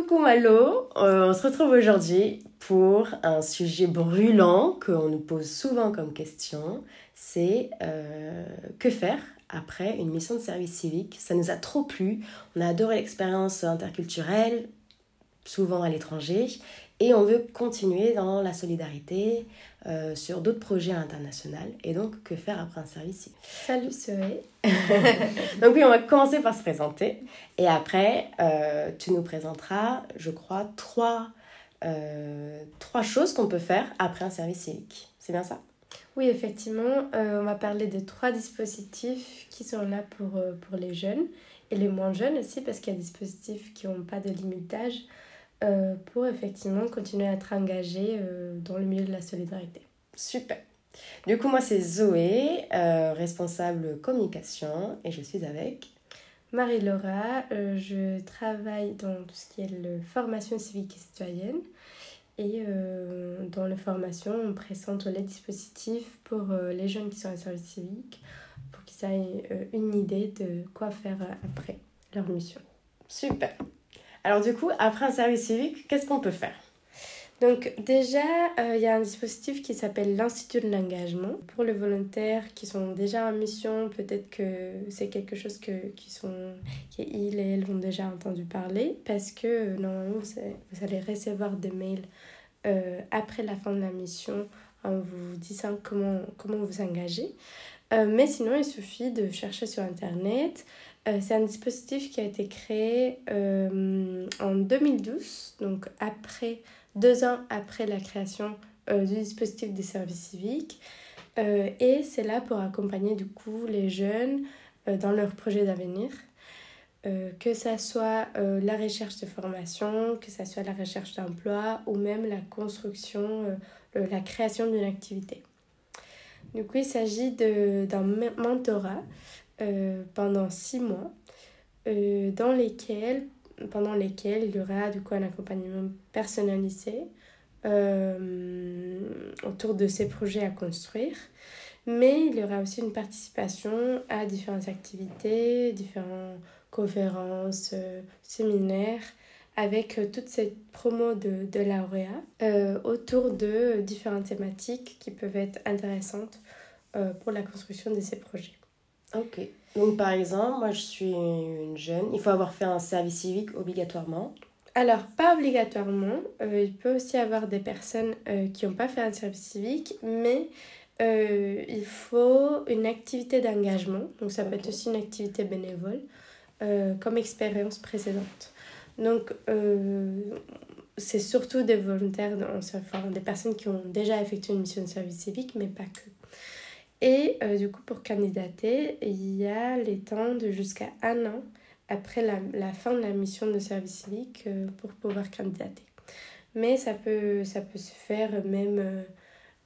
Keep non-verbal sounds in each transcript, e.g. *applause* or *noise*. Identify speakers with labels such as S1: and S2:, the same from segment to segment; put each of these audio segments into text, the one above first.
S1: Coucou Malo, euh, on se retrouve aujourd'hui pour un sujet brûlant qu'on nous pose souvent comme question, c'est euh, que faire après une mission de service civique? Ça nous a trop plu, on a adoré l'expérience interculturelle, souvent à l'étranger, et on veut continuer dans la solidarité euh, sur d'autres projets internationaux. Et donc, que faire après un service civique
S2: Salut Zoé. *laughs*
S1: donc oui, on va commencer par se présenter. Et après, euh, tu nous présenteras, je crois, trois, euh, trois choses qu'on peut faire après un service civique. C'est bien ça?
S2: Oui, effectivement. on va parler de trois dispositifs qui sont là pour, pour les jeunes et les moins jeunes aussi, parce qu'il y a des dispositifs qui n'ont pas de limite d'âge. Euh, pour effectivement continuer à être engagé euh, dans le milieu de la solidarité.
S1: Super. Du coup, moi, c'est Zoé, euh, responsable communication, et je suis avec
S2: Marie-Laura. je travaille dans tout ce qui est la formation civique et citoyenne. Et dans la formation, on présente les dispositifs pour les jeunes qui sont en service civique, pour qu'ils aient une idée de quoi faire après leur mission.
S1: Super. Alors du coup, après un service civique, qu'est-ce qu'on peut faire?
S2: Donc déjà, euh, il y a un dispositif qui s'appelle l'Institut de l'engagement. Pour les volontaires qui sont déjà en mission, peut-être que c'est quelque chose que, qui sont, qu'ils et elles ont déjà entendu parler parce que euh, normalement, vous, allez recevoir des mails euh, après la fin de la mission en vous disant comment, comment vous engager. mais sinon, il suffit de chercher sur Internet, c'est un dispositif qui a été créé en 2012, donc après, deux ans après la création euh, du dispositif des services civiques. et c'est là pour accompagner du coup les jeunes dans leurs projets d'avenir. que ça soit la recherche de formation, que ça soit la recherche d'emploi ou même la construction, la création d'une activité. Du coup, il s'agit d'un mentorat euh, pendant six mois, euh, dans lesquels, pendant lesquels il y aura du coup un accompagnement personnalisé euh, autour de ces projets à construire. Mais il y aura aussi une participation à différentes activités, différentes conférences, séminaires, avec toute cette promo de, de lauréats autour de différentes thématiques qui peuvent être intéressantes pour la construction de ces projets.
S1: Ok. Donc, par exemple, moi, je suis une jeune. Il faut avoir fait un service civique obligatoirement.
S2: Alors, pas obligatoirement. Euh, il peut aussi y avoir des personnes euh, qui n'ont pas fait un service civique, mais euh, il faut une activité d'engagement. Donc, ça peut être aussi une activité bénévole, comme expérience précédente. Donc, c'est surtout des volontaires, enfin, des personnes qui ont déjà effectué une mission de service civique, mais pas que. Et euh, du coup, pour candidater, il y a les temps de jusqu'à un an après la, fin de la mission de service civique euh, pour pouvoir candidater. Mais ça peut, ça peut se faire même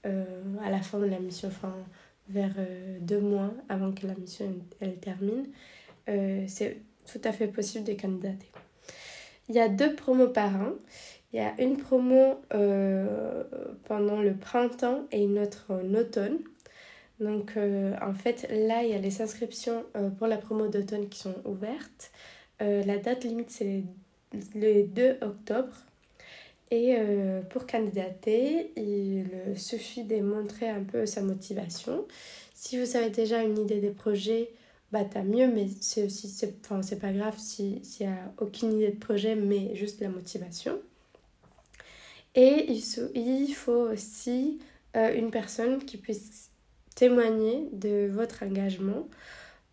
S2: euh, à la fin de la mission, enfin vers deux mois avant que la mission elle termine. C'est tout à fait possible de candidater. Il y a deux promos par an. Il y a une promo pendant le printemps et une autre en automne. Donc euh, en fait là il y a les inscriptions euh, pour la promo d'automne qui sont ouvertes. Euh, la date limite c'est le 2 octobre. Et pour candidater, il suffit de montrer un peu sa motivation. Si vous avez déjà une idée des projets, bah t'as mieux, mais c'est c'est pas grave s'il n'y a aucune idée de projet, mais juste la motivation. Et il faut aussi une personne qui puisse témoigner de votre engagement.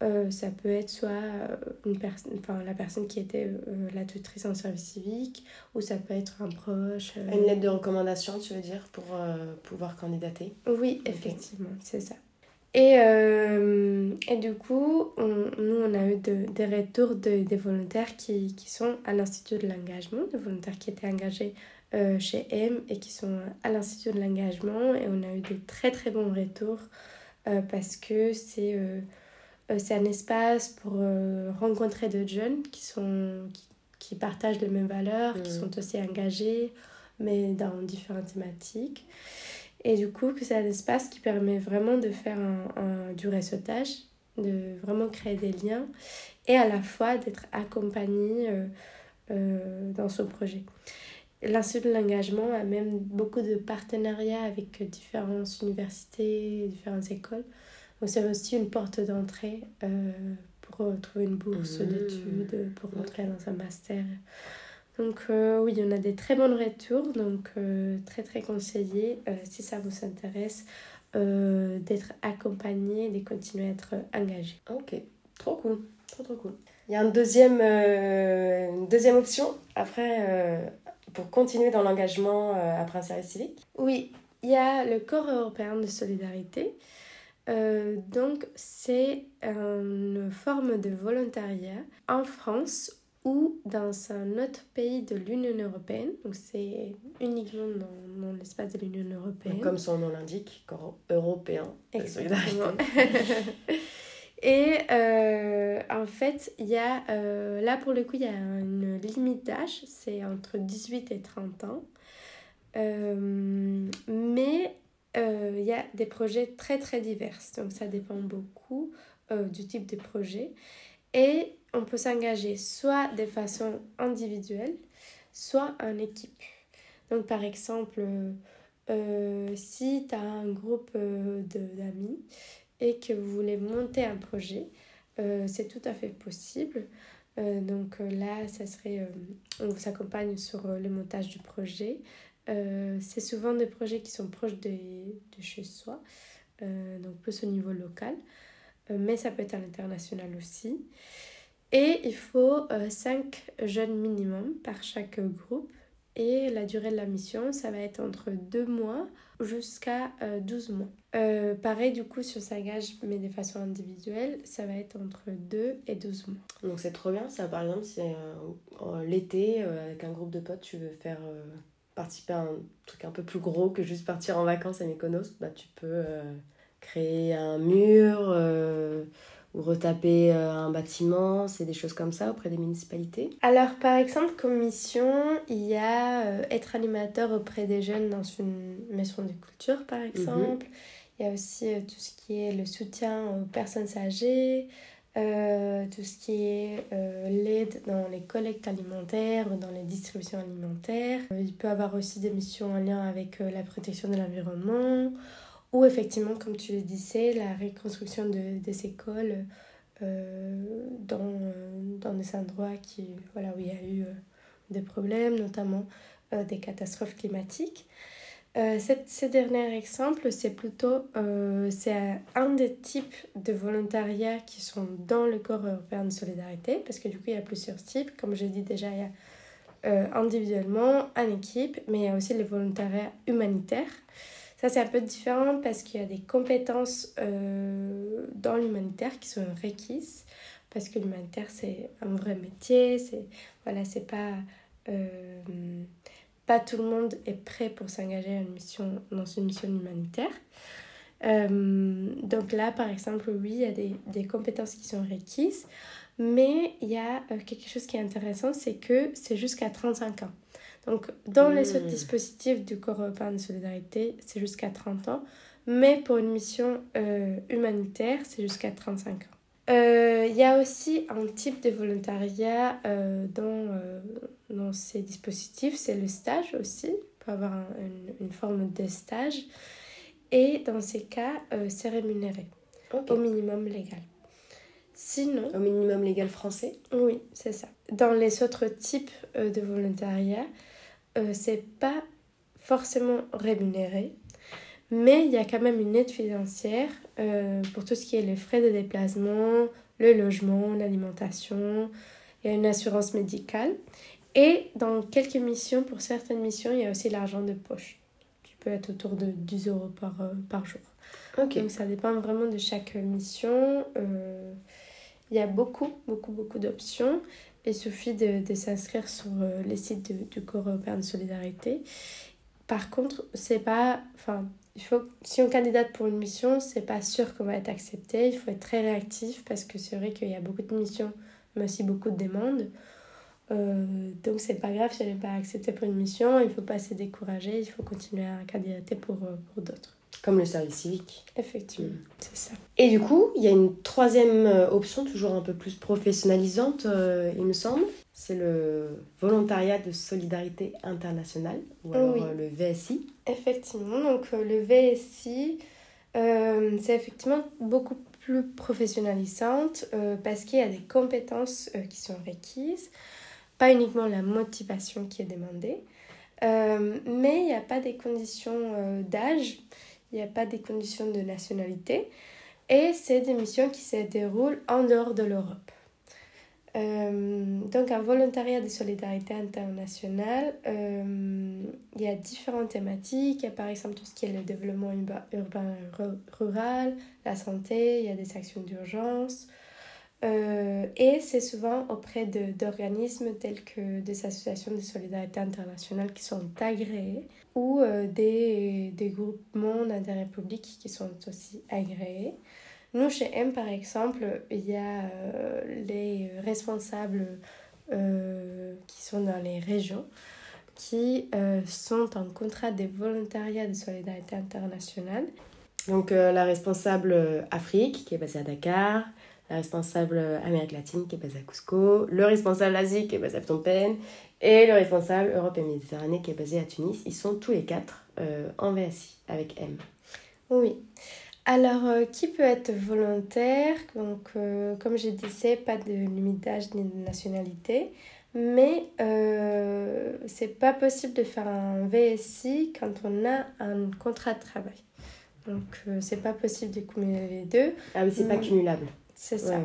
S2: Euh, ça peut être soit euh, une personne, enfin, la personne qui était euh, la tutrice en service civique, ou ça peut être un proche.
S1: Une lettre de recommandation, tu veux dire, pour pouvoir candidater?
S2: Oui, effectivement, c'est ça. Et, et du coup, nous, on a eu des retours de, des volontaires qui, qui sont à l'Institut de l'engagement, des volontaires qui étaient engagés chez M et qui sont à l'Institut de l'engagement. Et on a eu des très très bons retours euh, parce que c'est euh, euh, un espace pour rencontrer d'autres jeunes qui, sont, qui, qui, partagent les mêmes valeurs, qui mm. sont aussi engagés, mais dans différentes thématiques. Et du coup, que c'est un espace qui permet vraiment de faire un, du réseautage, de vraiment créer des liens et à la fois d'être accompagné dans son projet. L'Institut de l'engagement a même beaucoup de partenariats avec différentes universités, différentes écoles. Donc c'est aussi une porte d'entrée pour trouver une bourse mmh. d'études, pour rentrer dans un master. Donc oui, on a des très bons retours, donc très très conseillé si ça vous intéresse euh, d'être accompagné, de continuer à être engagé.
S1: Ok, trop cool, trop trop cool. Il y a une deuxième, euh, une deuxième option après euh, pour continuer dans l'engagement après un service civique
S2: Oui, il y a le Corps européen de solidarité. donc, c'est une forme de volontariat en France ou dans un autre pays de l'Union européenne. Donc c'est uniquement dans, dans l'espace de l'Union européenne.
S1: Comme son nom l'indique, corps européen.
S2: Exactement. *laughs* Et euh, en fait, il y a, euh, là pour le coup, il y a une limite d'âge, c'est entre 18 et 30 ans. Euh, mais il y a des projets très très divers, donc ça dépend beaucoup du type de projet. Et on peut s'engager soit de façon individuelle, soit en équipe. Donc par exemple, si tu as un groupe d'amis et que vous voulez monter un projet, euh, c'est tout à fait possible. donc là, ça serait, on vous accompagne sur le montage du projet. c'est souvent des projets qui sont proches de, de chez soi, donc plus au niveau local, mais ça peut être à l'international aussi. Et il faut 5 euh, jeunes minimum par chaque groupe. Et la durée de la mission, ça va être entre 2 mois jusqu'à 12 euh, mois. Euh, pareil, du coup, sur gage mais de façon individuelle, ça va être entre 2 et 12 mois.
S1: Donc c'est trop bien, ça par exemple, si l'été, avec un groupe de potes, tu veux faire participer à un truc un peu plus gros que juste partir en vacances à Mykonos, bah, tu peux créer un mur ou retaper euh, un bâtiment, c'est des choses comme ça auprès des municipalités
S2: Alors par exemple comme mission, il y a euh, être animateur auprès des jeunes dans une maison de culture par exemple. Il y a aussi euh, tout ce qui est le soutien aux personnes âgées, tout ce qui est l'aide dans les collectes alimentaires ou dans les distributions alimentaires. il peut y avoir aussi des missions en lien avec la protection de l'environnement ou effectivement, comme tu le disais, la reconstruction de, des écoles euh, dans, dans des endroits qui, voilà, où il y a eu euh, des problèmes, notamment euh, des catastrophes climatiques. Cette, ces derniers exemples, c'est plutôt c'est un des types de volontariat qui sont dans le corps européen de solidarité, parce que du coup, il y a plusieurs types. Comme je dis déjà, il y a individuellement, en équipe, mais il y a aussi le volontariat humanitaire. Ça, c'est un peu différent parce qu'il y a des compétences euh, dans l'humanitaire qui sont requises. Parce que l'humanitaire, c'est un vrai métier. C'est voilà, euh, pas tout le monde est prêt pour s'engager dans une mission humanitaire. Euh, donc là, par exemple, oui, il y a des compétences qui sont requises. Mais il y a quelque chose qui est intéressant, c'est que c'est jusqu'à 35 ans. Donc, dans les autres hmm. dispositifs du Corps européen de solidarité, c'est jusqu'à 30 ans. Mais pour une mission euh, humanitaire, c'est jusqu'à 35 ans. Euh, il y a aussi un type de volontariat euh, dans, dans ces dispositifs, c'est le stage aussi. On peut avoir une, une, forme de stage. Et dans ces cas, c'est rémunéré au minimum légal. Sinon.
S1: Au minimum légal français?
S2: Oui, c'est ça. Dans les autres types de volontariat, euh, c'est pas forcément rémunéré, mais il y a quand même une aide financière euh, pour tout ce qui est les frais de déplacement, le logement, l'alimentation, il y a une assurance médicale. Et dans quelques missions, pour certaines missions, il y a aussi l'argent de poche, qui peut être autour de 10 euros par, euh, par jour. Donc ça dépend vraiment de chaque mission. il y a beaucoup, beaucoup, beaucoup d'options. Il suffit de, de s'inscrire sur euh, les sites du Corps européen de solidarité. Par contre, c'est pas. Enfin, il faut, si on candidate pour une mission, c'est pas sûr qu'on va être accepté. Il faut être très réactif parce que c'est vrai qu'il y a beaucoup de missions, mais aussi beaucoup de demandes. Euh, donc c'est pas grave si elle n'est pas acceptée pour une mission, il faut pas se décourager, il faut continuer à candidater pour, euh, pour d'autres.
S1: Comme le service civique.
S2: Effectivement, c'est ça.
S1: Et du coup, il y a une troisième euh, option, toujours un peu plus professionnalisante, euh, il me semble. C'est le volontariat de solidarité internationale, ou alors euh, le VSI.
S2: Effectivement, donc le VSI, c'est effectivement beaucoup plus professionnalisante parce qu'il y a des compétences qui sont requises, pas uniquement la motivation qui est demandée. mais il n'y a pas des conditions d'âge il n'y a pas des conditions de nationalité. Et c'est des missions qui se déroulent en dehors de l'Europe. Euh, donc, un volontariat de solidarité internationale, euh, il y a différentes thématiques. Il y a par exemple tout ce qui est le développement urbain, rural, la santé, il y a des actions d'urgence. Euh, et c'est souvent auprès d'organismes tels que des associations de solidarité internationale qui sont agréées ou des, des, groupements d'intérêt public qui sont aussi agréés. Nous, chez M, par exemple, il y a euh, les responsables qui sont dans les régions qui sont en contrat de volontariat de solidarité internationale.
S1: Donc la responsable Afrique qui est basée à Dakar, la responsable Amérique latine qui est basée à Cusco, le responsable Asie qui est basé à Phnom et le responsable Europe et Méditerranée qui est basé à Tunis. Ils sont tous les quatre euh, en VSI avec M.
S2: Oui. Alors, euh, qui peut être volontaire? Donc, euh, comme je disais, pas de limite d'âge ni de nationalité. Mais c'est pas possible de faire un VSI quand on a un contrat de travail. Donc, c'est pas possible de cumuler les deux.
S1: Ah oui, c'est pas cumulable.
S2: C'est ça.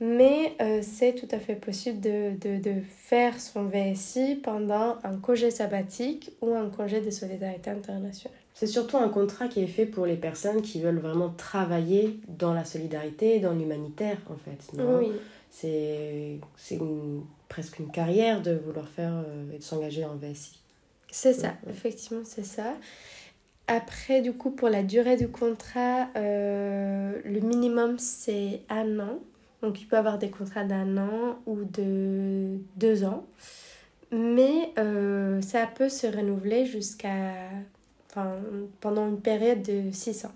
S2: Mais euh, c'est tout à fait possible de, de, de, faire son VSI pendant un congé sabbatique ou un congé de solidarité internationale.
S1: C'est surtout un contrat qui est fait pour les personnes qui veulent vraiment travailler dans la solidarité, dans l'humanitaire en fait. Oui. C'est presque une carrière de vouloir faire euh, et de s'engager en VSI.
S2: C'est ça, effectivement, c'est ça. Après, du coup, pour la durée du contrat, euh, le minimum c'est un an. Donc, il peut avoir des contrats d'un an ou de deux ans. Mais euh, ça peut se renouveler jusqu'à. Enfin, pendant une période de six ans.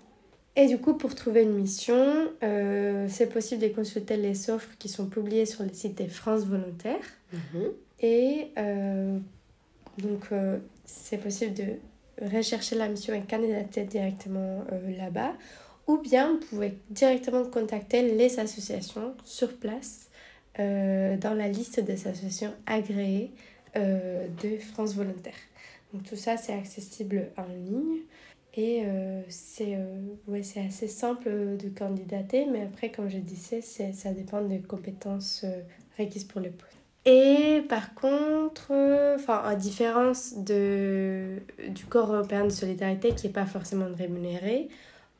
S2: Et du coup, pour trouver une mission, euh, c'est possible de consulter les offres qui sont publiées sur le site des France Volontaires. Mhm. Et donc, c'est possible de rechercher la mission et candidater directement euh, là-bas. Ou bien vous pouvez directement contacter les associations sur place euh, dans la liste des associations agréées euh, de France Volontaire. Donc tout ça, c'est accessible en ligne. Et c'est ouais, assez simple de candidater, mais après, comme je disais, ça dépend des compétences requises pour le poste. Et par contre, enfin, à différence de, du corps européen de solidarité qui n'est pas forcément rémunéré,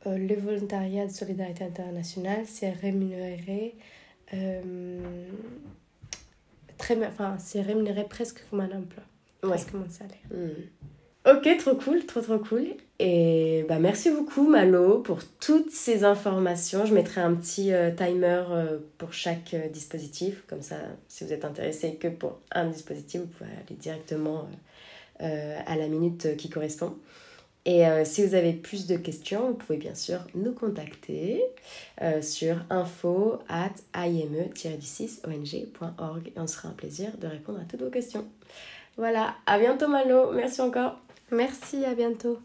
S2: euh, le volontariat de solidarité internationale, c'est rémunéré, euh, très, enfin, c'est rémunéré presque comme un emploi, presque comme un salaire.
S1: Hmm. Ok, trop cool, trop trop cool. Et bah merci beaucoup Malo pour toutes ces informations. Je mettrai un petit euh, timer pour chaque dispositif. Comme ça, si vous êtes intéressé que pour un dispositif, vous pouvez aller directement à la minute qui correspond. Et si vous avez plus de questions, vous pouvez bien sûr nous contacter sur info at ime-6ong.org et on sera un plaisir de répondre à toutes vos questions. Voilà, à bientôt Malo, merci encore.
S2: Merci, à bientôt.